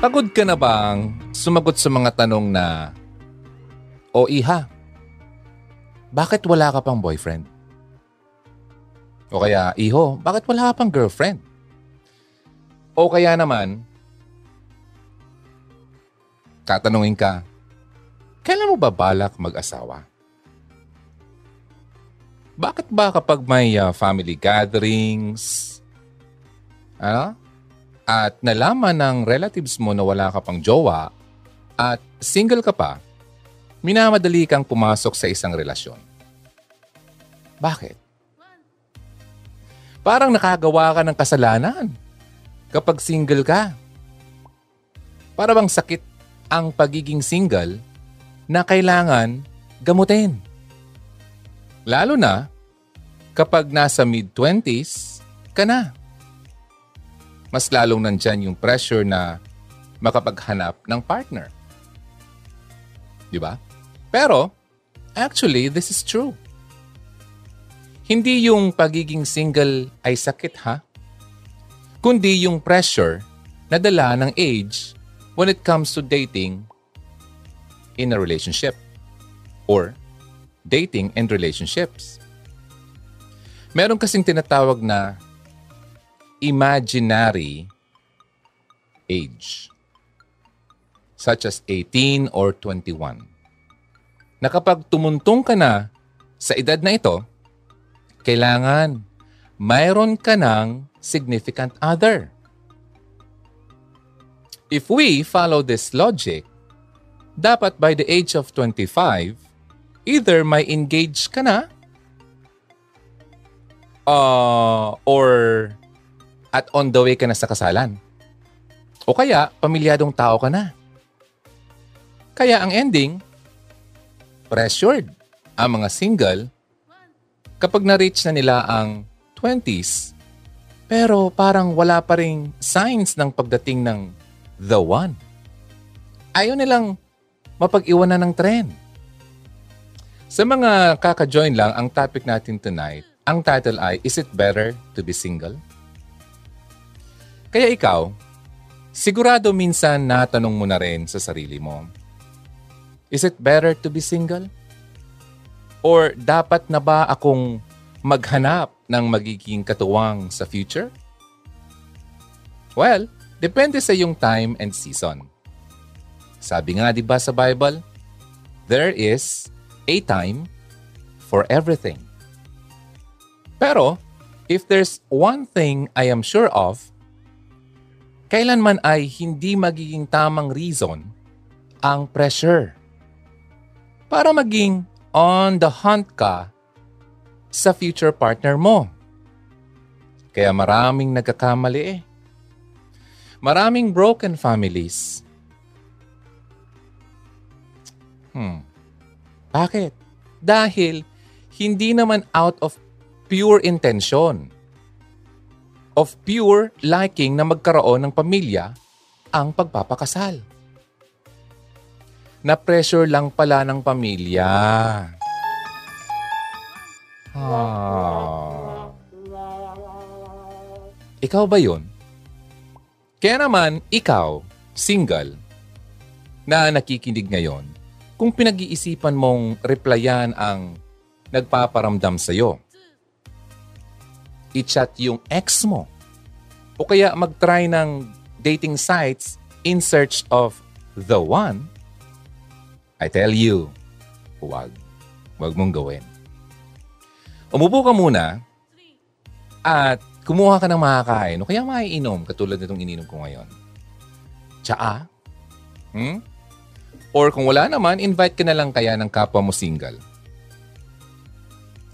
Pagod ka na bang sumagot sa mga tanong na, O iha, bakit wala ka pang boyfriend? O kaya, iho, bakit wala ka pang girlfriend? O kaya naman, tatanungin ka, kailan mo ba balak mag-asawa? Bakit ba kapag may uh, family gatherings, ano, at nalaman ng relatives mo na wala ka pang jowa at single ka pa, minamadali kang pumasok sa isang relasyon? Bakit? Parang nakagawa ka ng kasalanan kapag single ka. Para bang sakit ang pagiging single na kailangan gamutin. Lalo na kapag nasa mid-20s ka na. Mas lalong nandyan yung pressure na makapaghanap ng partner. Di ba? Pero, actually, this is true. Hindi yung pagiging single ay sakit ha? Kundi yung pressure na dala ng age when it comes to dating in a relationship or dating and relationships. Meron kasing tinatawag na imaginary age such as 18 or 21. Na kapag tumuntong ka na sa edad na ito, kailangan mayroon ka ng significant other. If we follow this logic, dapat by the age of 25, either may engage ka na uh, or at on the way ka na sa kasalan. O kaya, pamilyadong tao ka na. Kaya ang ending, pressured ang mga single kapag na-reach na nila ang 20s pero parang wala pa ring signs ng pagdating ng the one. Ayaw nilang mapag-iwanan ng trend. Sa mga kaka-join lang, ang topic natin tonight, ang title ay, Is it better to be single? Kaya ikaw, sigurado minsan natanong mo na rin sa sarili mo, Is it better to be single? Or dapat na ba akong maghanap ng magiging katuwang sa future? Well, depende sa iyong time and season. Sabi nga 'di ba sa Bible, there is a time for everything. Pero, if there's one thing I am sure of, kailanman ay hindi magiging tamang reason ang pressure. Para maging on the hunt ka sa future partner mo. Kaya maraming nagkakamali eh. Maraming broken families. Hmm. Bakit? Dahil hindi naman out of pure intention, of pure liking na magkaroon ng pamilya ang pagpapakasal. Na-pressure lang pala ng pamilya. Ah. Ikaw ba yon? Kaya naman, ikaw, single, na nakikinig ngayon, kung pinag-iisipan mong replyan ang nagpaparamdam sa'yo. I-chat yung ex mo. O kaya mag-try ng dating sites in search of the one. I tell you, huwag. Huwag mong gawin. Umupo ka muna at kumuha ka ng makakain o kaya maiinom katulad nitong ininom ko ngayon. Tsaa? Hmm? Or kung wala naman, invite ka na lang kaya ng kapwa mo single.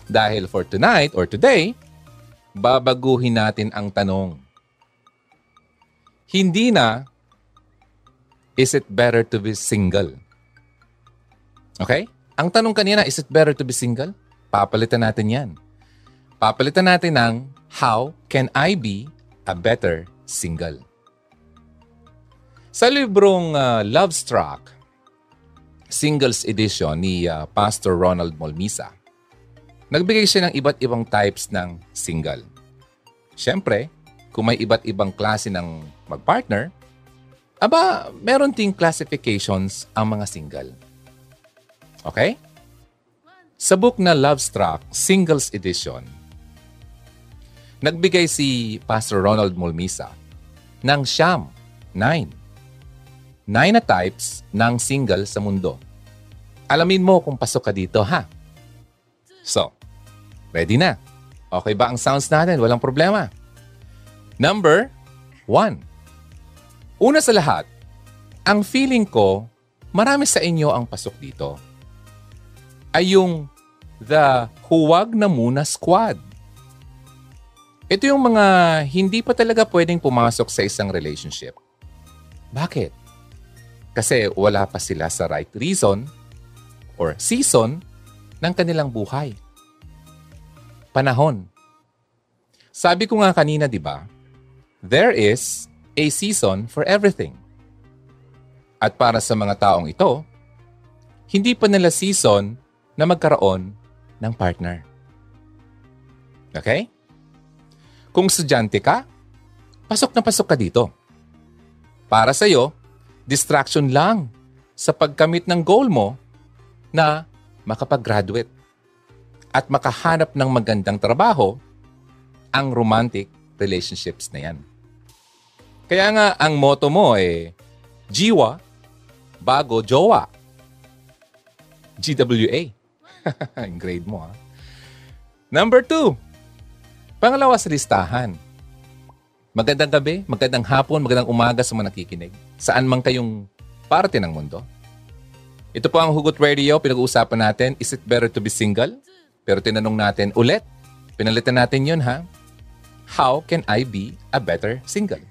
Dahil for tonight or today, babaguhin natin ang tanong. Hindi na, is it better to be single? Okay? Ang tanong kanina, is it better to be single? Papalitan natin yan. Papalitan natin ng, how can I be a better single? Sa librong uh, Love Struck, singles edition ni uh, Pastor Ronald Molmisa. Nagbigay siya ng iba't ibang types ng single. Siyempre, kung may iba't ibang klase ng magpartner, aba, meron ting classifications ang mga single. Okay? Sa book na Love Struck, Singles Edition, nagbigay si Pastor Ronald Mulmisa ng siyam, nine. Nine na types ng single sa mundo. Alamin mo kung pasok ka dito, ha? So, ready na. Okay ba ang sounds natin? Walang problema. Number one. Una sa lahat, ang feeling ko, marami sa inyo ang pasok dito. Ay yung the huwag na muna squad. Ito yung mga hindi pa talaga pwedeng pumasok sa isang relationship. Bakit? Kasi wala pa sila sa right reason or season ng kanilang buhay. Panahon. Sabi ko nga kanina, di ba? There is a season for everything. At para sa mga taong ito, hindi pa nila season na magkaroon ng partner. Okay? Kung estudyante ka, pasok na pasok ka dito. Para sa iyo, distraction lang sa pagkamit ng goal mo na makapag-graduate at makahanap ng magandang trabaho ang romantic relationships na yan. Kaya nga, ang motto mo eh, jiwa, bago, jowa. GWA. Grade mo ha. Number two, Pangalawa sa listahan, magandang gabi, magandang hapon, magandang umaga sa mga nakikinig. Saan man kayong parte ng mundo. Ito po ang Hugot Radio. Pinag-uusapan natin, is it better to be single? Pero tinanong natin ulit. Pinalitan natin yun ha. How can I be a better single?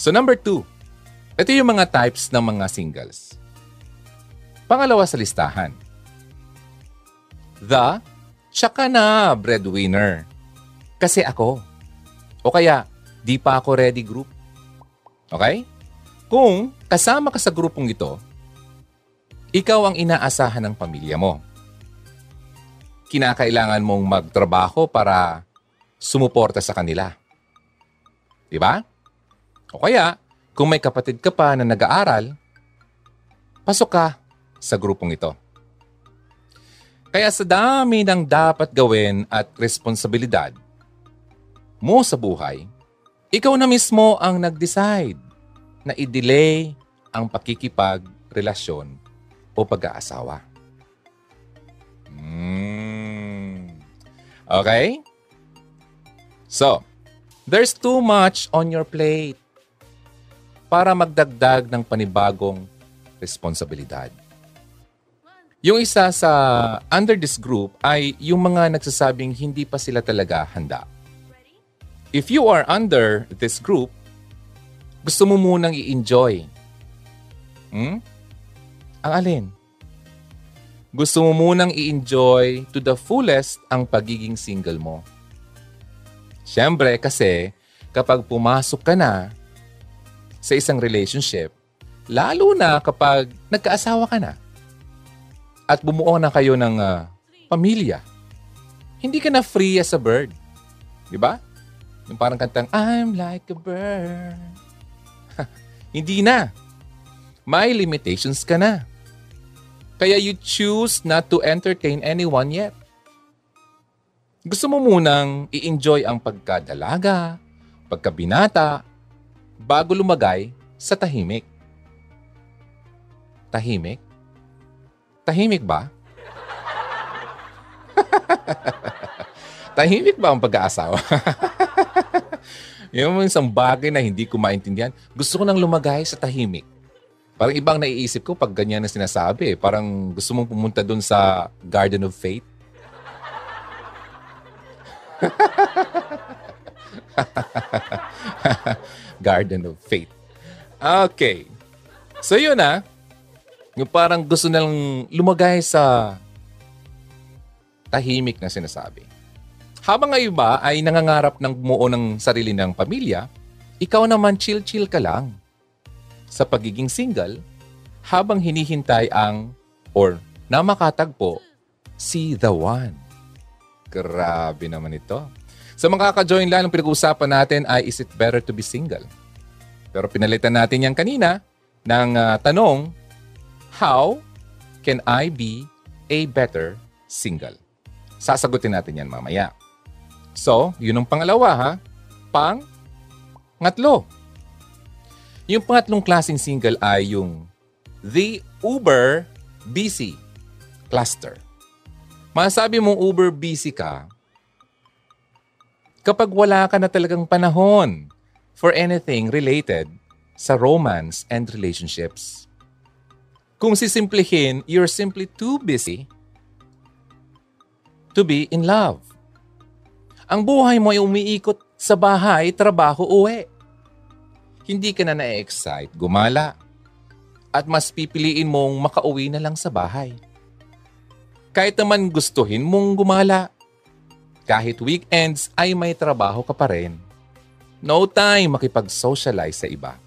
So number two, ito yung mga types ng mga singles. Pangalawa sa listahan. The, tsaka na breadwinner. Kasi ako. O kaya, di pa ako ready group. Okay? Kung kasama ka sa grupong ito, ikaw ang inaasahan ng pamilya mo. Kinakailangan mong magtrabaho para sumuporta sa kanila. Di ba? O kaya, kung may kapatid ka pa na nag-aaral, pasok ka sa grupong ito. Kaya sa dami ng dapat gawin at responsibilidad, mo sa buhay, ikaw na mismo ang nag-decide na i-delay ang pakikipag-relasyon o pag-aasawa. Mm. Okay? So, there's too much on your plate para magdagdag ng panibagong responsibilidad. Yung isa sa under this group ay yung mga nagsasabing hindi pa sila talaga handa if you are under this group, gusto mo munang i-enjoy. Hmm? Ang alin? Gusto mo munang i-enjoy to the fullest ang pagiging single mo. Siyempre kasi kapag pumasok ka na sa isang relationship, lalo na kapag nagkaasawa ka na at bumuo na kayo ng uh, pamilya, hindi ka na free as a bird. Di ba? Yung parang kantang, I'm like a bird. Hindi na. May limitations ka na. Kaya you choose not to entertain anyone yet. Gusto mo munang i-enjoy ang pagkadalaga, pagkabinata, bago lumagay sa tahimik. Tahimik? Tahimik ba? tahimik ba ang pag-aasawa? yung isang bagay na hindi ko maintindihan. Gusto ko nang lumagay sa tahimik. Parang ibang naiisip ko pag ganyan na sinasabi. Parang gusto mong pumunta dun sa Garden of Faith. Garden of Faith. Okay. So yun na. Yung parang gusto nalang lumagay sa tahimik na sinasabi. Habang ang iba ay nangangarap ng bumuo ng sarili ng pamilya, ikaw naman chill-chill ka lang sa pagiging single habang hinihintay ang or na makatagpo si the one. Grabe naman ito. Sa mga kaka-join lang, ang pinag-uusapan natin ay is it better to be single? Pero pinalitan natin yan kanina ng uh, tanong, How can I be a better single? Sasagutin natin yan mamaya. So, yun ang pangalawa ha. Pang ngatlo. Yung pangatlong klaseng single ay yung the Uber busy cluster. Masabi mong Uber busy ka kapag wala ka na talagang panahon for anything related sa romance and relationships. Kung sisimplihin, you're simply too busy to be in love. Ang buhay mo ay umiikot sa bahay, trabaho, uwi. Hindi ka na na-excite, gumala. At mas pipiliin mong makauwi na lang sa bahay. Kahit naman gustuhin mong gumala, kahit weekends ay may trabaho ka pa rin. No time makipag-socialize sa iba.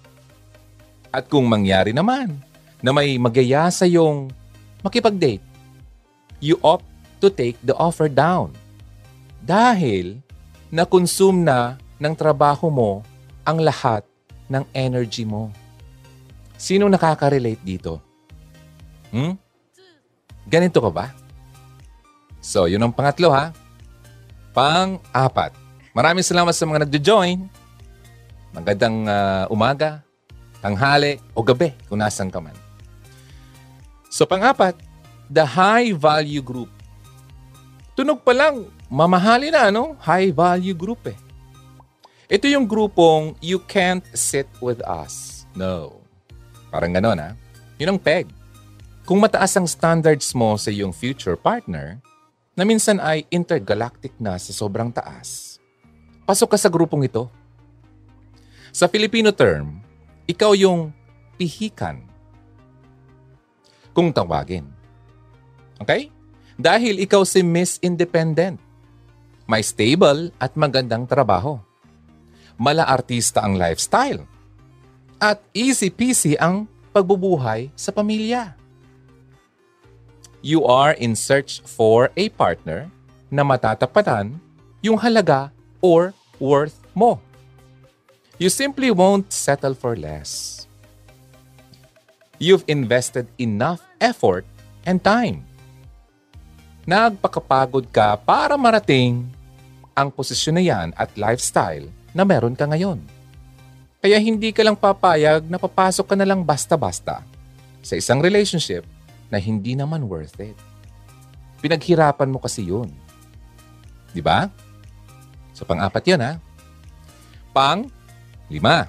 At kung mangyari naman na may magyaya sa yung makipag-date, you opt to take the offer down. Dahil na-consume na ng trabaho mo ang lahat ng energy mo. Sino nakaka-relate dito? Hmm? Ganito ka ba? So, yun ang pangatlo ha. Pang-apat. Maraming salamat sa mga nagjo-join. Magandang uh, umaga, tanghali, o gabi kung nasan ka man. So, pang-apat, the high value group. Tunog pa lang, mamahali na, ano? High value group eh. Ito yung grupong you can't sit with us. No. Parang ganon ha. Yun ang peg. Kung mataas ang standards mo sa iyong future partner, na minsan ay intergalactic na sa sobrang taas. Pasok ka sa grupong ito. Sa Filipino term, ikaw yung pihikan. Kung tawagin. Okay? Dahil ikaw si Miss Independent. May stable at magandang trabaho. Mala artista ang lifestyle. At easy peasy ang pagbubuhay sa pamilya you are in search for a partner na matatapatan yung halaga or worth mo. You simply won't settle for less. You've invested enough effort and time. Nagpakapagod ka para marating ang posisyon na yan at lifestyle na meron ka ngayon. Kaya hindi ka lang papayag na papasok ka na lang basta-basta sa isang relationship na hindi naman worth it. Pinaghirapan mo kasi yun. Di ba? So, pang-apat yun, ha? Pang, lima.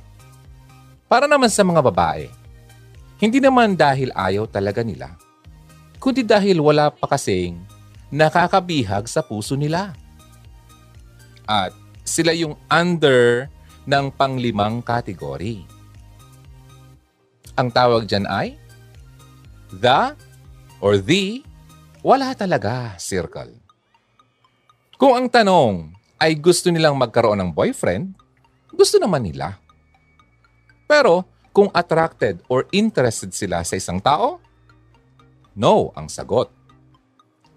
Para naman sa mga babae, hindi naman dahil ayaw talaga nila, kundi dahil wala pa kasing nakakabihag sa puso nila. At sila yung under ng panglimang kategory. Ang tawag dyan ay the or the, wala talaga circle. Kung ang tanong ay gusto nilang magkaroon ng boyfriend, gusto naman nila. Pero kung attracted or interested sila sa isang tao, no ang sagot.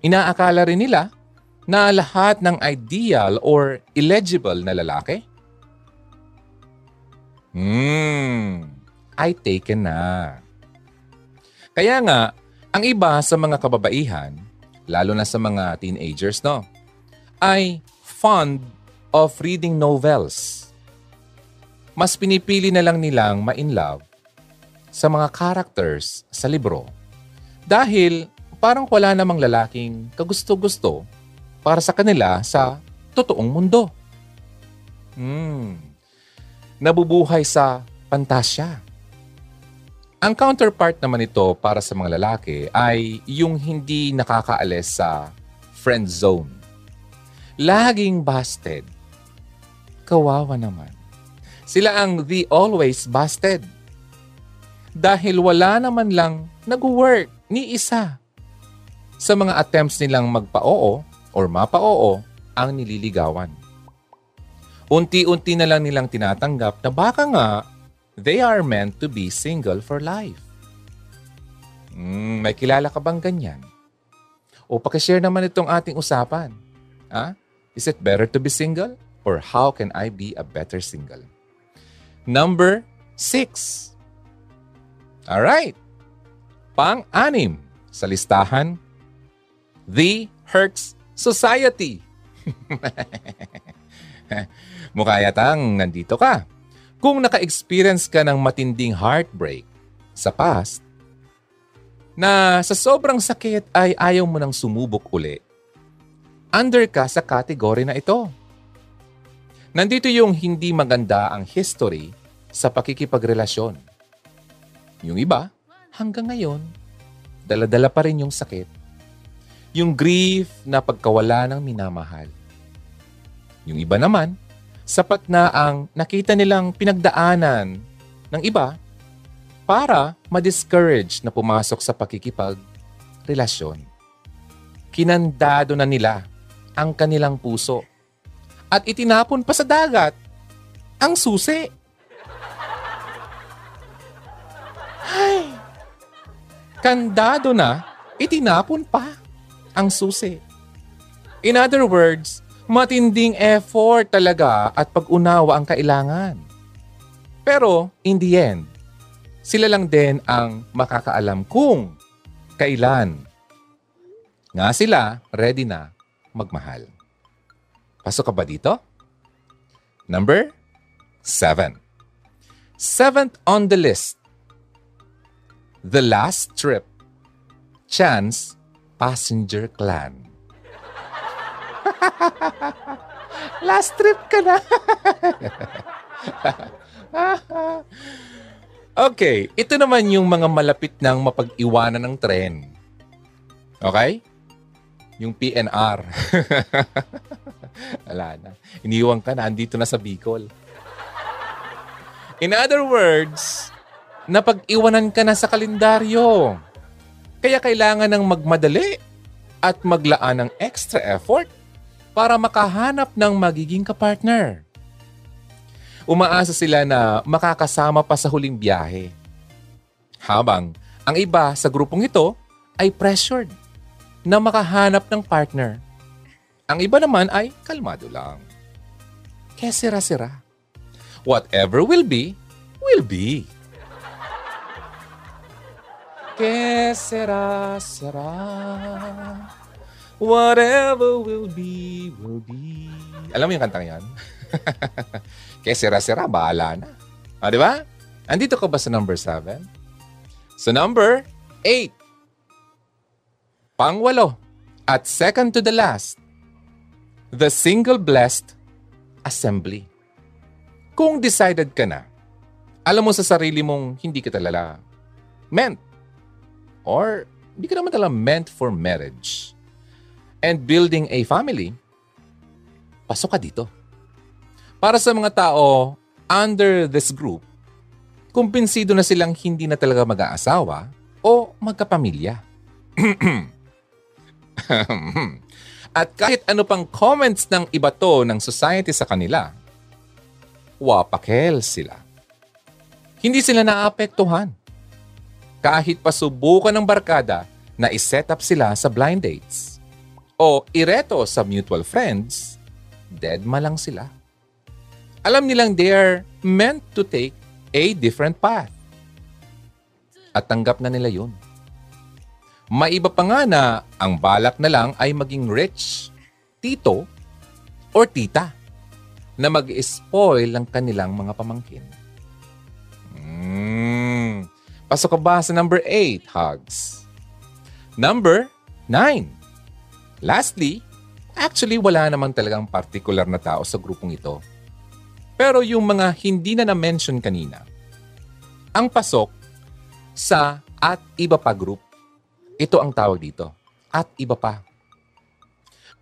Inaakala rin nila na lahat ng ideal or eligible na lalaki, hmm, ay taken na. Kaya nga, ang iba sa mga kababaihan, lalo na sa mga teenagers, no, ay fond of reading novels. Mas pinipili na lang nilang ma-in love sa mga characters sa libro. Dahil parang wala namang lalaking kagusto-gusto para sa kanila sa totoong mundo. Hmm. Nabubuhay sa pantasya. Ang counterpart naman ito para sa mga lalaki ay yung hindi nakakaalis sa friend zone. Laging busted. Kawawa naman. Sila ang the always busted. Dahil wala naman lang nag-work ni isa sa mga attempts nilang magpa-oo or mapa-oo ang nililigawan. Unti-unti na lang nilang tinatanggap na baka nga They are meant to be single for life. Mm, may kilala ka bang ganyan? O pakishare naman itong ating usapan. Ha? Is it better to be single? Or how can I be a better single? Number Six. Alright. Pang-anim sa listahan, The Hertz Society. Mukha yatang nandito ka. Kung naka-experience ka ng matinding heartbreak sa past, na sa sobrang sakit ay ayaw mo nang sumubok uli, under ka sa kategory na ito. Nandito yung hindi maganda ang history sa pakikipagrelasyon. Yung iba, hanggang ngayon, daladala pa rin yung sakit. Yung grief na pagkawala ng minamahal. Yung iba naman, sapat na ang nakita nilang pinagdaanan ng iba para ma-discourage na pumasok sa pakikipag-relasyon. Kinandado na nila ang kanilang puso at itinapon pa sa dagat ang susi. Ay, kandado na, itinapon pa ang susi. In other words, matinding effort talaga at pag-unawa ang kailangan. Pero in the end, sila lang din ang makakaalam kung kailan nga sila ready na magmahal. Pasok ka ba dito? Number seven. Seventh on the list. The last trip. Chance Passenger Clan. last trip ka na. Okay, ito naman yung mga malapit ng mapag-iwanan ng tren. Okay? Yung PNR. Wala na. Iniwan ka na, andito na sa Bicol. In other words, napag-iwanan ka na sa kalendaryo. Kaya kailangan ng magmadali at maglaan ng extra effort para makahanap ng magiging kapartner umaasa sila na makakasama pa sa huling biyahe. Habang ang iba sa grupong ito ay pressured na makahanap ng partner. Ang iba naman ay kalmado lang. Kaya sira-sira. Whatever will be, will be. Que sera, sera. Whatever will be, will be. Alam mo yung kantang yan? Kaya sira-sira, bahala na. O, di ba? Andito ka ba sa number 7? Sa number 8. Pangwalo. At second to the last. The Single Blessed Assembly. Kung decided ka na, alam mo sa sarili mong hindi ka talala meant or hindi ka naman talaga meant for marriage and building a family, pasok ka dito. Para sa mga tao under this group, kumpinsido na silang hindi na talaga mag-aasawa o magkapamilya. At kahit ano pang comments ng iba to ng society sa kanila, wapakel sila. Hindi sila naapektuhan. Kahit pasubukan ng barkada na iset up sila sa blind dates o ireto sa mutual friends, dead ma lang sila alam nilang they are meant to take a different path. At tanggap na nila yun. Maiba pa nga na ang balak na lang ay maging rich, tito, or tita na mag-spoil ng kanilang mga pamangkin. Mm. Pasok ka ba sa number 8, Hugs? Number 9. Lastly, actually wala namang talagang particular na tao sa grupong ito pero yung mga hindi na na-mention kanina, ang pasok sa at iba pa group, ito ang tawag dito. At iba pa.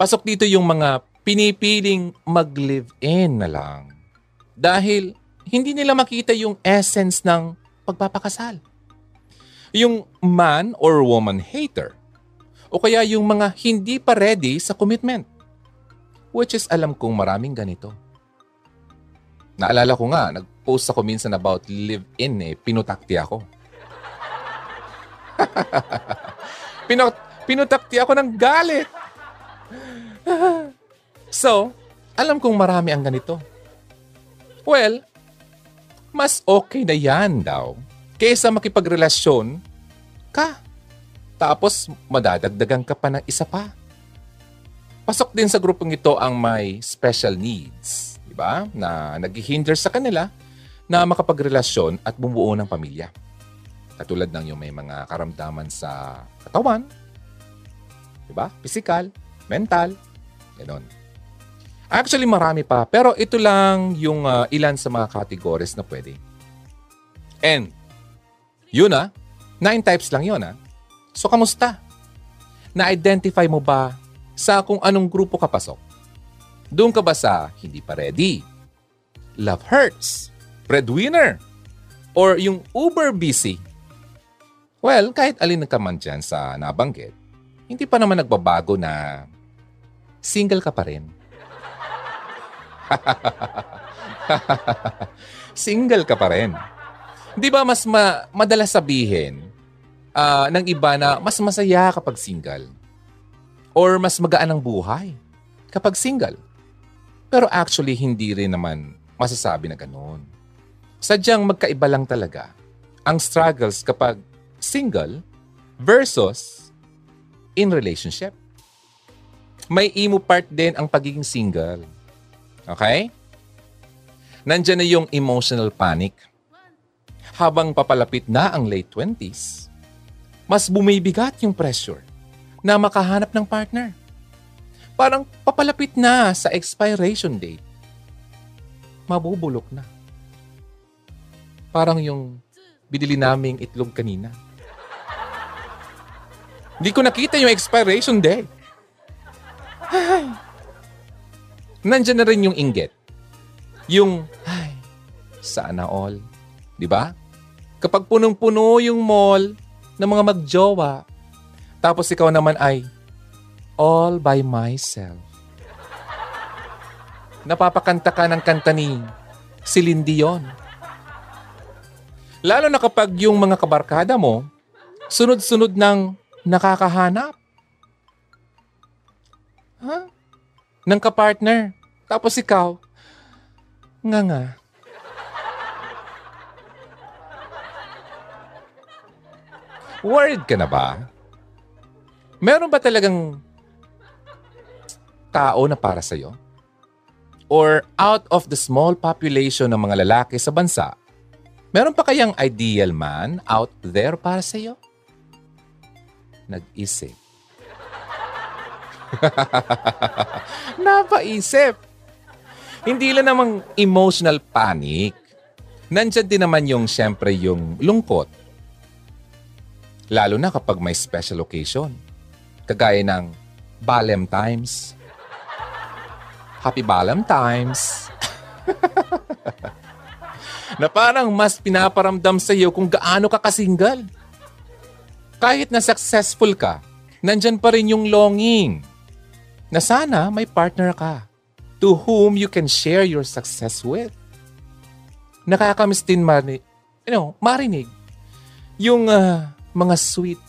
Pasok dito yung mga pinipiling mag-live-in na lang. Dahil hindi nila makita yung essence ng pagpapakasal. Yung man or woman hater. O kaya yung mga hindi pa ready sa commitment. Which is alam kong maraming ganito Naalala ko nga, nag-post ako minsan about live-in eh. Pinutakti ako. Pinot pinutakti ako ng galit. so, alam kong marami ang ganito. Well, mas okay na yan daw kaysa makipagrelasyon ka. Tapos madadagdagan ka pa ng isa pa. Pasok din sa grupong ito ang may special needs, di ba? Na naghihinder sa kanila na makapagrelasyon at bumuo ng pamilya. Katulad ng yung may mga karamdaman sa katawan, di ba? Physical, mental, gano'n. Actually, marami pa. Pero ito lang yung uh, ilan sa mga categories na pwede. And, yun ah, nine types lang yun ah. So, kamusta? Na-identify mo ba sa kung anong grupo ka pasok? Doon ka ba sa hindi pa ready? Love hurts? Breadwinner? Or yung uber busy? Well, kahit alin ka man dyan sa nabanggit, hindi pa naman nagbabago na single ka pa rin. Single ka pa rin. Di ba mas ma- madalas sabihin uh, ng iba na mas masaya kapag single? Or mas magaan ang buhay kapag single? Pero actually, hindi rin naman masasabi na ganoon. Sadyang magkaiba lang talaga ang struggles kapag single versus in relationship. May emo part din ang pagiging single. Okay? Nandiyan na yung emotional panic. Habang papalapit na ang late 20s, mas bumibigat yung pressure na makahanap ng partner. Parang papalapit na sa expiration date. Mabubulok na. Parang yung binili naming itlog kanina. Hindi ko nakita yung expiration date. Ay nandyan na rin yung inggit. Yung, ay, sana all. Di ba? Kapag punong-puno yung mall ng mga magjowa, tapos ikaw naman ay, all by myself. Napapakanta ka ng kanta ni Celine Dion. Lalo na kapag yung mga kabarkada mo, sunod-sunod ng nakakahanap. Ha? Huh? Ng kapartner. Tapos ikaw, nga nga. Worried ka na ba? Meron ba talagang tao na para sa'yo? Or out of the small population ng mga lalaki sa bansa, meron pa kayang ideal man out there para sa'yo? Nag-isip. Napaisip. Hindi lang namang emotional panic. Nandyan din naman yung siyempre yung lungkot. Lalo na kapag may special occasion. Kagaya ng Balem Times. Happy Balem Times. na parang mas pinaparamdam sa iyo kung gaano ka kasingal. Kahit na successful ka, nandyan pa rin yung longing na sana may partner ka to whom you can share your success with. Nakakamiss din mani, you know, marinig yung uh, mga sweet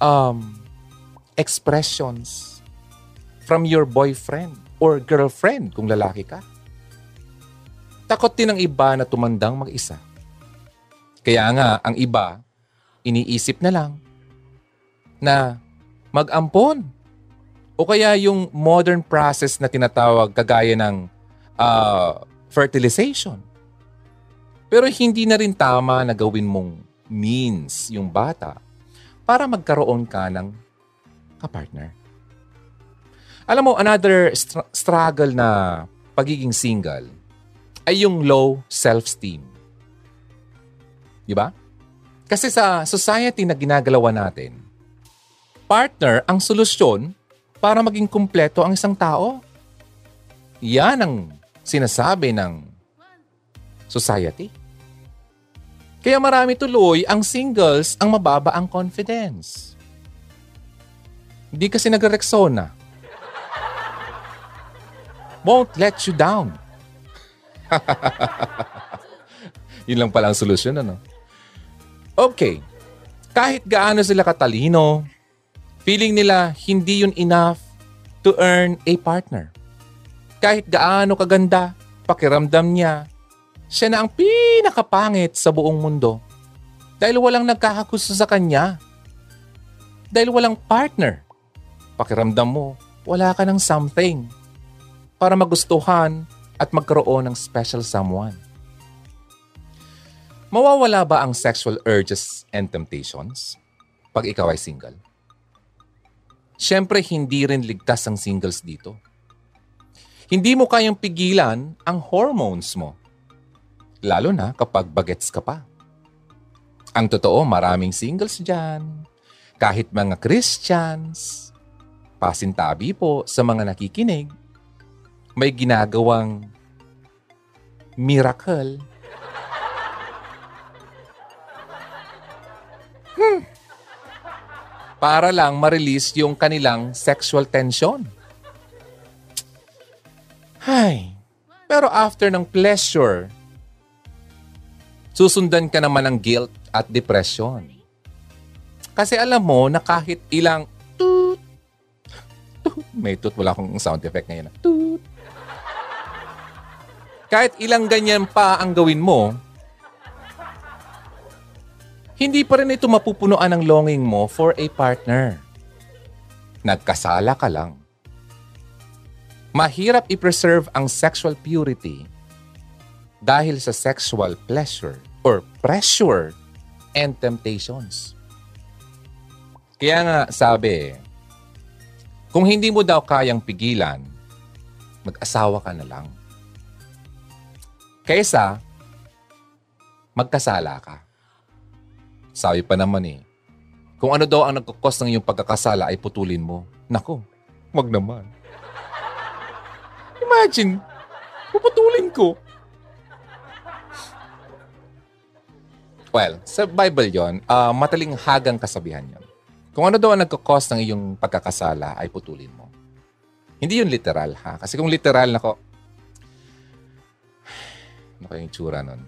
um, expressions from your boyfriend or girlfriend kung lalaki ka. Takot din ang iba na tumandang mag-isa. Kaya nga, ang iba, iniisip na lang na mag-ampon o kaya yung modern process na tinatawag kagaya ng uh, fertilization. Pero hindi na rin tama na gawin mong means yung bata para magkaroon ka ng kapartner. Alam mo, another str- struggle na pagiging single ay yung low self-esteem. Di ba? Kasi sa society na ginagalawan natin, partner ang solusyon para maging kumpleto ang isang tao. Yan ang sinasabi ng society. Kaya marami tuloy ang singles ang mababa ang confidence. Hindi kasi nagre-rexona. Won't let you down. Yun lang pala ang solusyon, ano? Okay. Kahit gaano sila katalino, Feeling nila hindi yun enough to earn a partner. Kahit gaano kaganda, pakiramdam niya, siya na ang pinakapangit sa buong mundo. Dahil walang nagkakagusto sa kanya. Dahil walang partner. Pakiramdam mo, wala ka ng something para magustuhan at magkaroon ng special someone. Mawawala ba ang sexual urges and temptations pag ikaw ay single? Siyempre, hindi rin ligtas ang singles dito. Hindi mo kayang pigilan ang hormones mo. Lalo na kapag bagets ka pa. Ang totoo, maraming singles dyan. Kahit mga Christians. Pasintabi po sa mga nakikinig. May ginagawang miracle. Hmm. Para lang ma-release yung kanilang sexual tension. Hay. Pero after ng pleasure, susundan ka naman ng guilt at depression. Kasi alam mo na kahit ilang toot, toot, may toot, wala akong sound effect ngayon. Toot. Kahit ilang ganyan pa ang gawin mo, hindi pa rin ito mapupunuan ng longing mo for a partner. Nagkasala ka lang. Mahirap i-preserve ang sexual purity dahil sa sexual pleasure or pressure and temptations. Kaya nga sabi, kung hindi mo daw kayang pigilan, mag-asawa ka na lang. Kaysa, magkasala ka. Sabi pa naman eh, kung ano daw ang nagkakos ng iyong pagkakasala ay putulin mo. Nako, wag naman. Imagine, puputulin ko. Well, sa Bible yon, uh, mataling hagang kasabihan yon. Kung ano daw ang nagkakos ng iyong pagkakasala, ay putulin mo. Hindi yun literal, ha? Kasi kung literal, nako, ano kayong tsura nun?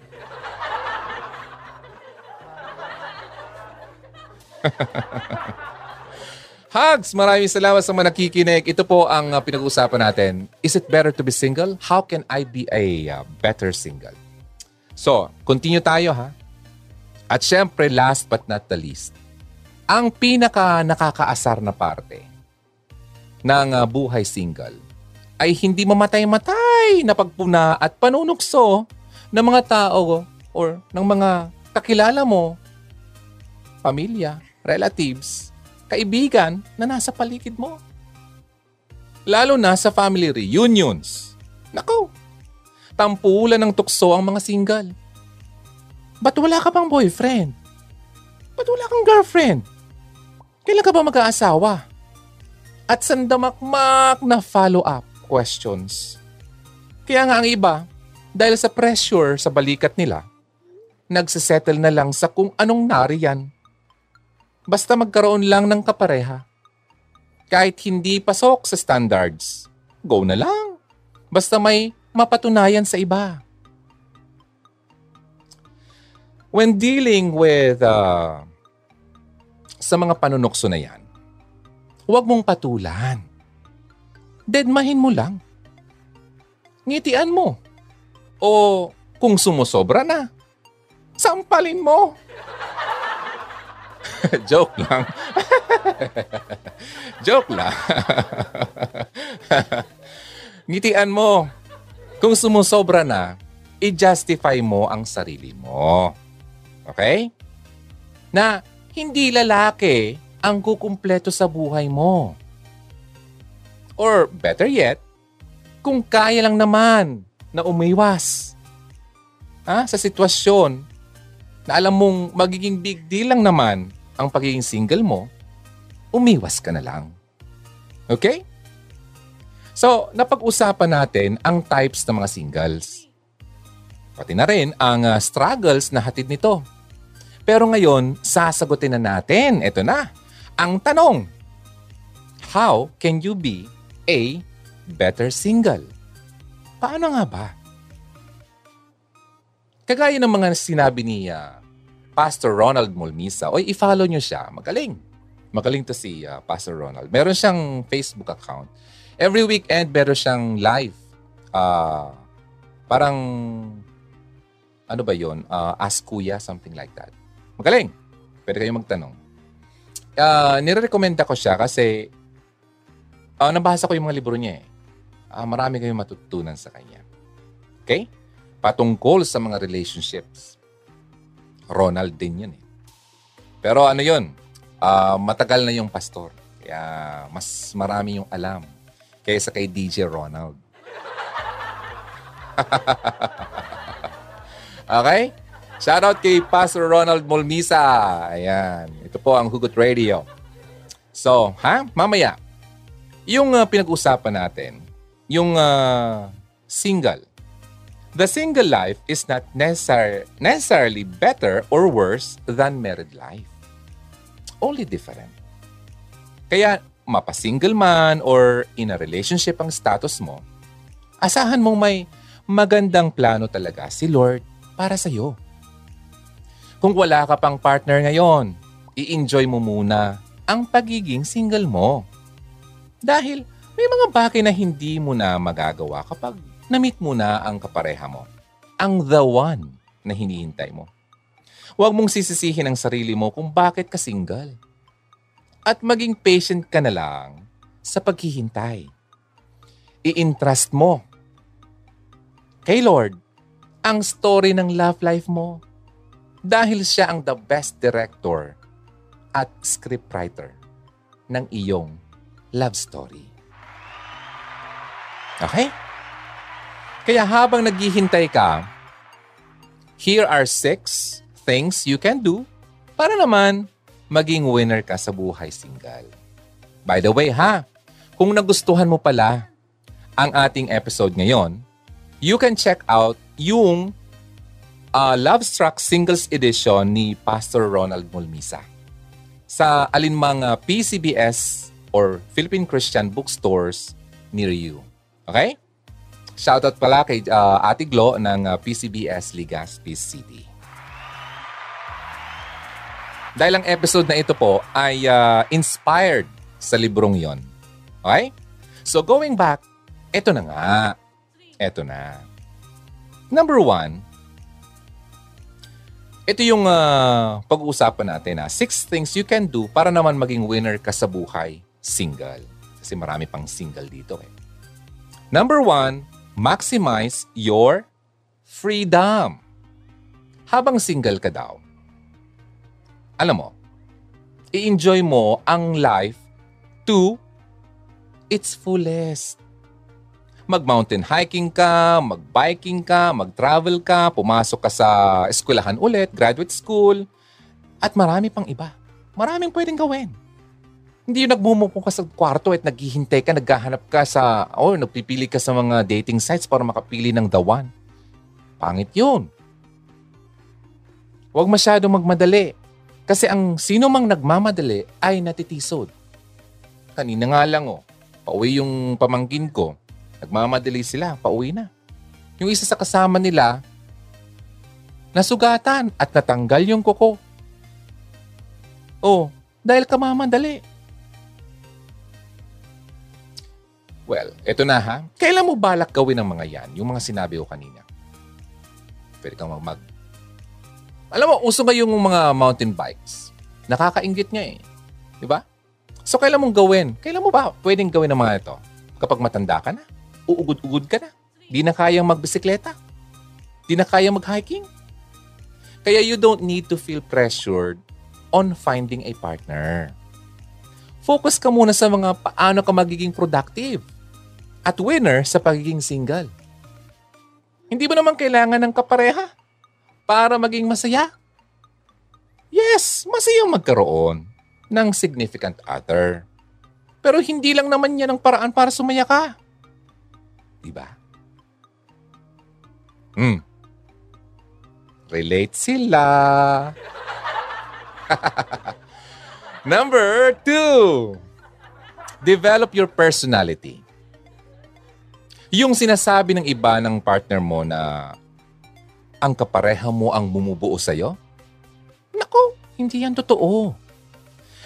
Hugs! Maraming salamat sa mga nakikinig. Ito po ang uh, pinag-uusapan natin. Is it better to be single? How can I be a uh, better single? So, continue tayo ha. At syempre, last but not the least, ang pinaka nakakaasar na parte ng uh, buhay single ay hindi mamatay-matay na pagpuna at panunukso ng mga tao or ng mga kakilala mo, pamilya, relatives, kaibigan na nasa paligid mo. Lalo na sa family reunions. Nako, tampulan ng tukso ang mga single Ba't wala ka pang boyfriend? Ba't wala kang girlfriend? Kailan ka ba mag-aasawa? At sandamakmak na follow-up questions. Kaya nga ang iba, dahil sa pressure sa balikat nila, nagsisettle na lang sa kung anong nariyan. Basta magkaroon lang ng kapareha. Kahit hindi pasok sa standards, go na lang. Basta may mapatunayan sa iba. When dealing with uh, sa mga panunokso na yan, huwag mong patulan. Deadmahin mo lang. Ngitian mo. O kung sumusobra na, sampalin mo. Joke lang. Joke lang. Ngitian mo. Kung sumusobra na, i-justify mo ang sarili mo. Okay? Na hindi lalaki ang kukumpleto sa buhay mo. Or better yet, kung kaya lang naman na umiwas ha, sa sitwasyon na alam mong magiging big deal lang naman ang pagiging single mo, umiwas ka na lang. Okay? So, napag-usapan natin ang types ng mga singles. Pati na rin ang uh, struggles na hatid nito. Pero ngayon, sasagutin na natin. Ito na. Ang tanong, how can you be a better single? Paano nga ba? Kagaya ng mga sinabi ni uh, Pastor Ronald Molmisa, oy, i-follow nyo siya. Magaling. Magaling to si uh, Pastor Ronald. Meron siyang Facebook account. Every weekend, meron siyang live. Uh, parang ano ba yon? Uh, ask kuya, something like that. Magaling. Pwede kayong magtanong. Uh, nire-recommenda ko siya kasi uh, nabasa ko yung mga libro niya eh. Uh, marami kayong matutunan sa kanya. Okay? Patungkol sa mga relationships. Ronald din yun eh. Pero ano yun? Uh, matagal na yung pastor. Kaya mas marami yung alam kaysa kay DJ Ronald. okay? Shoutout kay Pastor Ronald Molmisa. Ayan. Ito po ang Hugot Radio. So, ha? Mamaya, yung uh, pinag-usapan natin, yung uh, single. The single life is not necessar- necessarily better or worse than married life. Only different. Kaya mapasingle man or in a relationship ang status mo, asahan mong may magandang plano talaga si Lord para sa iyo. Kung wala ka pang partner ngayon, i-enjoy mo muna ang pagiging single mo. Dahil may mga bagay na hindi mo na magagawa kapag na-meet mo na ang kapareha mo. Ang the one na hinihintay mo. Huwag mong sisisihin ang sarili mo kung bakit ka single. At maging patient ka na lang sa paghihintay. I-entrust mo kay Lord ang story ng love life mo dahil siya ang the best director at scriptwriter ng iyong love story. Okay? Kaya habang naghihintay ka, here are six things you can do para naman maging winner ka sa buhay single. By the way ha, kung nagustuhan mo pala ang ating episode ngayon, you can check out yung uh, Love Struck Singles Edition ni Pastor Ronald Mulmisa sa alinmang uh, PCBS or Philippine Christian bookstores near you. Okay? Shoutout pala kay uh, Ate Glo ng uh, PCBS Legazpi City. Dahil ang episode na ito po ay uh, inspired sa librong yon. Okay? So going back, ito na nga. Ito na. Number one, ito yung uh, pag-uusapan natin na six things you can do para naman maging winner ka sa buhay single. Kasi marami pang single dito eh. Number one, maximize your freedom. Habang single ka daw, alam mo, i-enjoy mo ang life to its fullest mag-mountain hiking ka, mag-biking ka, mag-travel ka, pumasok ka sa eskwelahan ulit, graduate school, at marami pang iba. Maraming pwedeng gawin. Hindi yung nagmumupo ka sa kwarto at naghihintay ka, naghahanap ka sa, o oh, nagpipili ka sa mga dating sites para makapili ng the one. Pangit yun. Huwag masyadong magmadali. Kasi ang sino mang nagmamadali ay natitisod. Kanina nga lang oh, pauwi yung pamangkin ko Nagmamadali sila, pauwi na. Yung isa sa kasama nila, nasugatan at natanggal yung kuko. Oh, dahil kamamadali. Well, eto na ha. Kailan mo balak gawin ang mga yan? Yung mga sinabi ko kanina. Pwede kang mag... Alam mo, uso ngayong mga mountain bikes. Nakakaingit nga eh. Di ba? So, kailan mong gawin? Kailan mo ba pwedeng gawin ang mga ito? Kapag matanda ka na? Uugod-ugod ka na. Di na kayang magbisikleta. Di na kayang mag-hiking. Kaya you don't need to feel pressured on finding a partner. Focus ka muna sa mga paano ka magiging productive at winner sa pagiging single. Hindi mo naman kailangan ng kapareha para maging masaya. Yes, masayang magkaroon ng significant other. Pero hindi lang naman yan ang paraan para sumaya ka. Diba? Hmm. Relate sila. Number two, develop your personality. Yung sinasabi ng iba ng partner mo na ang kapareha mo ang bumubuo sa'yo? Nako, hindi yan totoo.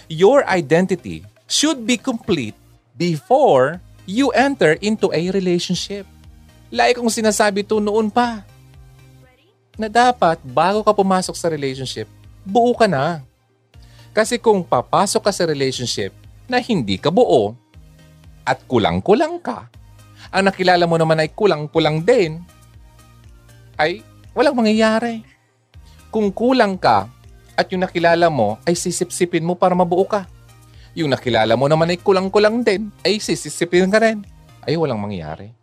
Your identity should be complete before you enter into a relationship. Like kung sinasabi to noon pa. na dapat bago ka pumasok sa relationship, buo ka na. Kasi kung papasok ka sa relationship na hindi ka buo at kulang-kulang ka, ang nakilala mo naman ay kulang-kulang din, ay walang mangyayari. Kung kulang ka at yung nakilala mo ay sisipsipin mo para mabuo ka. Yung nakilala mo naman ay kulang-kulang din, ay sisipsipin ka rin. Ay walang mangyayari.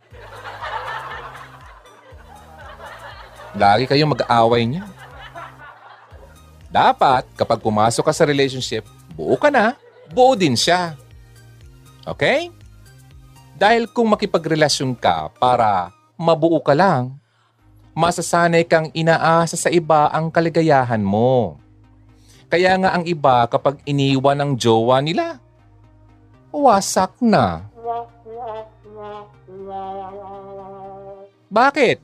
Lagi kayong mag-aaway niya. Dapat, kapag pumasok ka sa relationship, buo ka na, buo din siya. Okay? Dahil kung makipagrelasyon ka para mabuo ka lang, masasanay kang inaasa sa iba ang kaligayahan mo. Kaya nga ang iba kapag iniwan ng jowa nila, wasak na. Bakit?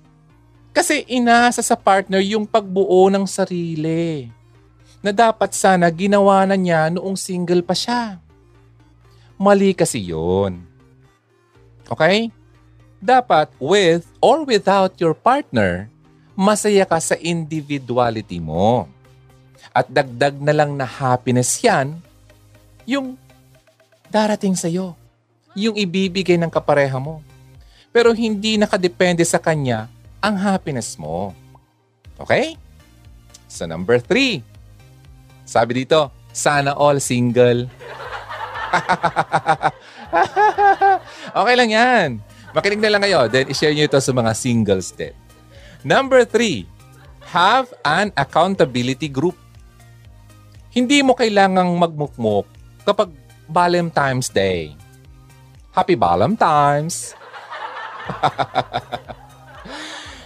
Kasi inaasa sa partner yung pagbuo ng sarili na dapat sana ginawa na niya noong single pa siya. Mali kasi yun. Okay? Dapat with or without your partner, masaya ka sa individuality mo. At dagdag na lang na happiness yan, yung darating sa'yo. Yung ibibigay ng kapareha mo. Pero hindi nakadepende sa kanya ang happiness mo. Okay? So number three, sabi dito, sana all single. okay lang yan. Makinig na lang kayo, then i-share nyo ito sa mga singles din. Number three, have an accountability group. Hindi mo kailangang magmukmuk kapag Valentine's Day. Happy Valentine's!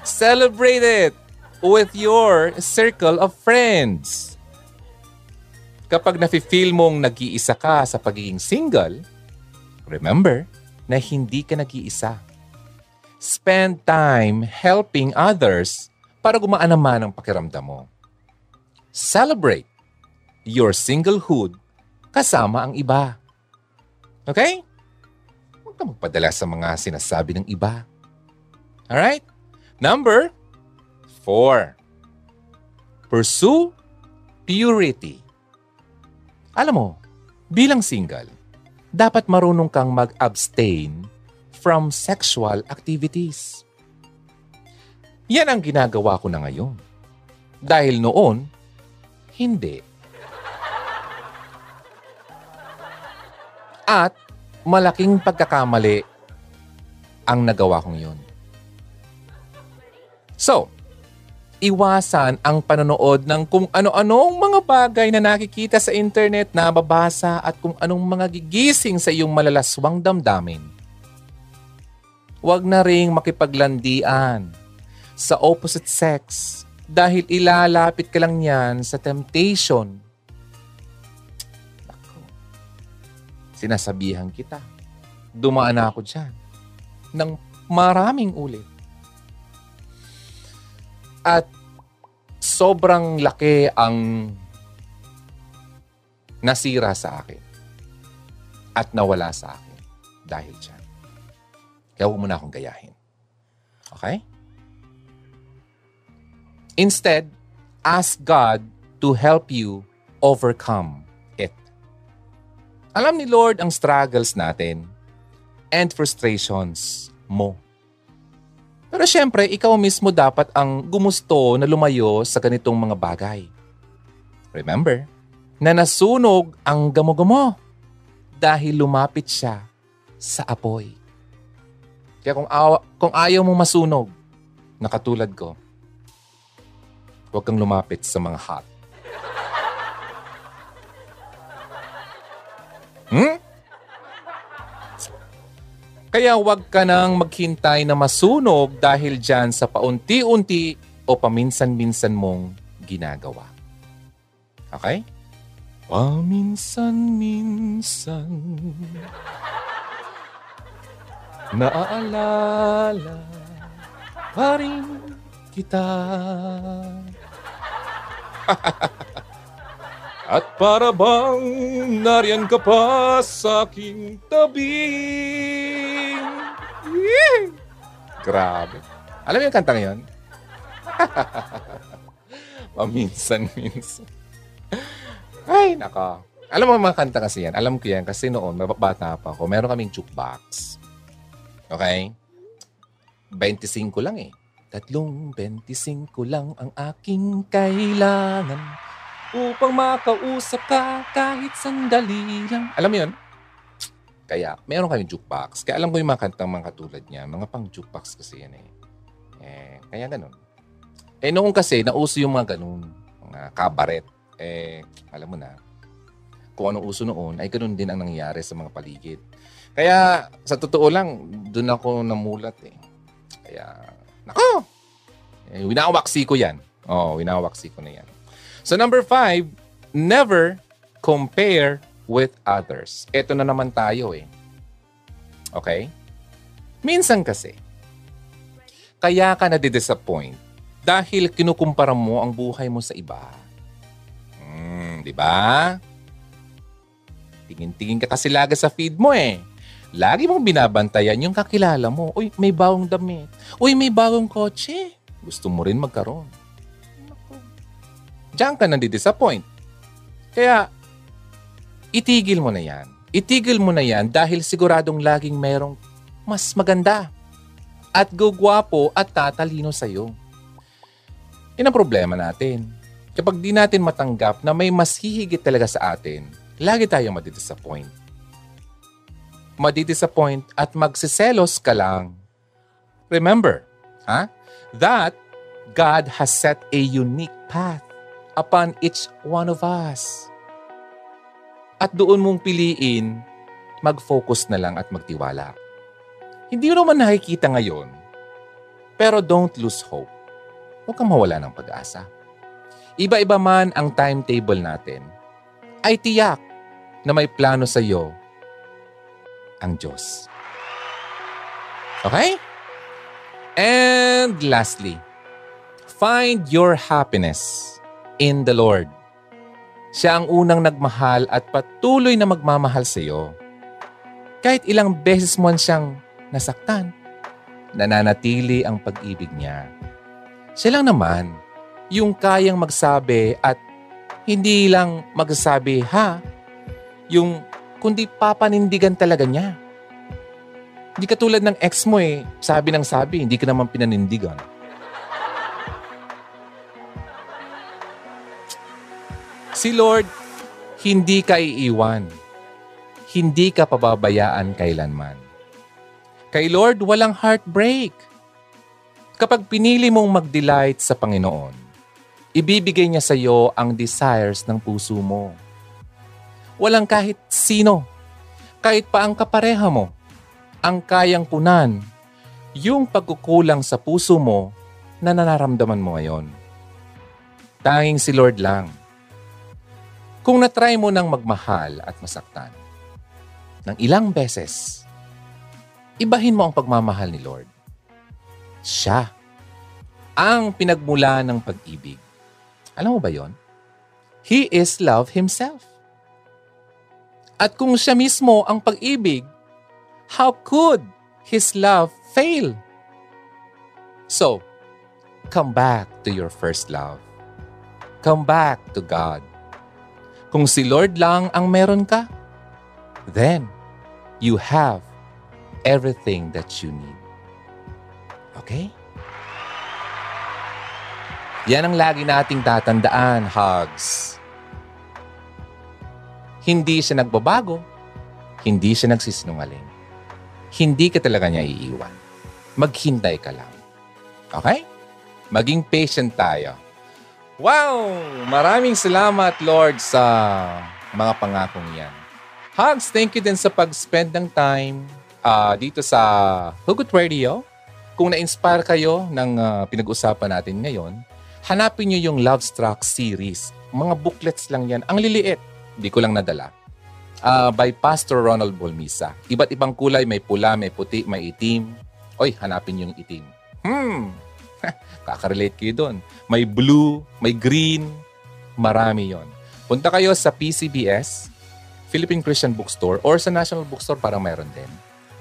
Celebrate it with your circle of friends. Kapag nafe-feel mong nag-iisa ka sa pagiging single, remember na hindi ka nag-iisa. Spend time helping others para gumaan naman ang pakiramdam mo. Celebrate your singlehood kasama ang iba. Okay? Huwag ka magpadala sa mga sinasabi ng iba. Alright? Number four, pursue purity. Alam mo, bilang single, dapat marunong kang mag-abstain from sexual activities. Yan ang ginagawa ko na ngayon. Dahil noon, hindi. At malaking pagkakamali ang nagawa kong yun. So, iwasan ang panonood ng kung ano-anong mga bagay na nakikita sa internet, nababasa at kung anong mga gigising sa iyong malalaswang damdamin. Huwag na ring makipaglandian sa opposite sex dahil ilalapit ka lang yan sa temptation. Sinasabihan kita. Dumaan na ako dyan ng maraming ulit at sobrang laki ang nasira sa akin at nawala sa akin dahil dyan. Kaya huwag mo na akong gayahin. Okay? Instead, ask God to help you overcome. Alam ni Lord ang struggles natin and frustrations mo. Pero syempre, ikaw mismo dapat ang gumusto na lumayo sa ganitong mga bagay. Remember, na nasunog ang gamo-gamo dahil lumapit siya sa apoy. Kaya kung, awa, kung ayaw mo masunog, na katulad ko, huwag kang lumapit sa mga hot. Hmm? Kaya huwag ka nang maghintay na masunog dahil dyan sa paunti-unti o paminsan-minsan mong ginagawa. Okay? Paminsan-minsan Naaalala pa rin kita At para bang nariyan ka pa sa aking tabi. Yeah! Grabe. Alam mo yung kantang yon? Paminsan-minsan. Ay, naka. Alam mo mga kanta kasi yan. Alam ko yan kasi noon, mababata pa ako, meron kaming jukebox. Okay? 25 lang eh. Tatlong 25 lang ang aking kailangan upang makausap ka kahit sandali lang. Alam mo yun? Kaya, meron kami jukebox. Kaya alam ko yung mga kantang mga katulad niya. Mga pang jukebox kasi yan eh. Eh, kaya ganun. Eh, noong kasi, nauso yung mga ganun. Mga kabaret. Eh, alam mo na, kung anong uso noon, ay ganun din ang nangyayari sa mga paligid. Kaya, sa totoo lang, doon ako namulat eh. Kaya, nako! Eh, winawaksi ko yan. Oo, oh, winawaksi ko na yan. So number five, never compare with others. Ito na naman tayo eh. Okay? Minsan kasi, kaya ka na-disappoint dahil kinukumpara mo ang buhay mo sa iba. Hmm, di ba? Tingin-tingin ka kasi lagi sa feed mo eh. Lagi mong binabantayan yung kakilala mo. Uy, may bagong damit. Uy, may bagong kotse. Gusto mo rin magkaroon. Diyan ka nandi-disappoint. Kaya, itigil mo na yan. Itigil mo na yan dahil siguradong laging merong mas maganda at gugwapo at tatalino sa'yo. Yan ang problema natin. Kapag di natin matanggap na may mas hihigit talaga sa atin, lagi tayong madidisappoint. Madidisappoint at magsiselos ka lang. Remember, ha? That God has set a unique path upon each one of us. At doon mong piliin, mag-focus na lang at magtiwala. Hindi mo naman nakikita ngayon, pero don't lose hope. Huwag kang mawala ng pag-asa. Iba-iba man ang timetable natin, ay tiyak na may plano sa iyo ang Diyos. Okay? And lastly, find your happiness in the Lord. Siya ang unang nagmahal at patuloy na magmamahal sa iyo. Kahit ilang beses mo siyang nasaktan, nananatili ang pag-ibig niya. Siya lang naman yung kayang magsabi at hindi lang magsasabi ha, yung kundi papanindigan talaga niya. Hindi katulad ng ex mo eh, sabi ng sabi, hindi ka naman pinanindigan. Si Lord, hindi ka iiwan. Hindi ka pababayaan kailanman. Kay Lord, walang heartbreak. Kapag pinili mong mag-delight sa Panginoon, ibibigay niya sa iyo ang desires ng puso mo. Walang kahit sino, kahit pa ang kapareha mo, ang kayang punan yung pagkukulang sa puso mo na nanaramdaman mo ngayon. Tanging si Lord lang kung natry mo nang magmahal at masaktan, ng ilang beses, ibahin mo ang pagmamahal ni Lord. Siya ang pinagmula ng pag-ibig. Alam mo ba yon? He is love himself. At kung siya mismo ang pag-ibig, how could his love fail? So, come back to your first love. Come back to God. Kung si Lord lang ang meron ka, then you have everything that you need. Okay? Yan ang lagi nating tatandaan, hugs. Hindi siya nagbabago. Hindi siya nagsisinungaling. Hindi ka talaga niya iiwan. Maghintay ka lang. Okay? Maging patient tayo Wow! Maraming salamat, Lord, sa mga pangakong yan. Hugs, thank you din sa pag-spend ng time uh, dito sa Hugot Radio. Kung na-inspire kayo ng uh, pinag-usapan natin ngayon, hanapin nyo yung Love Struck series. Mga booklets lang yan. Ang liliit. Hindi ko lang nadala. Uh, by Pastor Ronald Bolmisa. Iba't ibang kulay. May pula, may puti, may itim. Oy, hanapin yung itim. Hmm, Kakarelate kayo doon. May blue, may green, marami yon. Punta kayo sa PCBS, Philippine Christian Bookstore, or sa National Bookstore para meron din.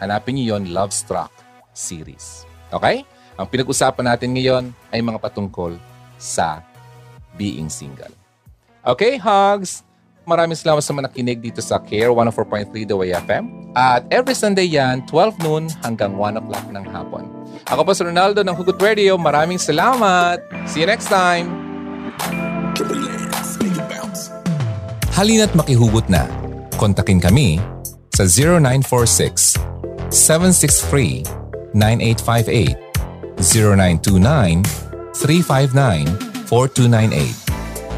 Hanapin niyo yon Love Struck series. Okay? Ang pinag-usapan natin ngayon ay mga patungkol sa being single. Okay, hugs! Maraming salamat sa manakinig dito sa Care 104.3 The Way FM. At every Sunday yan, 12 noon hanggang 1 o'clock ng hapon. Ako po si Ronaldo ng Hugot Radio. Maraming salamat. See you next time. Halina't makihugot na. Kontakin kami sa 0946 763 9858 0929 359 4298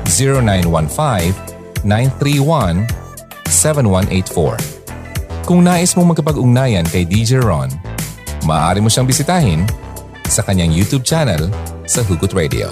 0915 0917-931-7184. Kung nais mong magkapag-ugnayan kay DJ Ron, maaari mo siyang bisitahin sa kanyang YouTube channel sa Hugot Radio.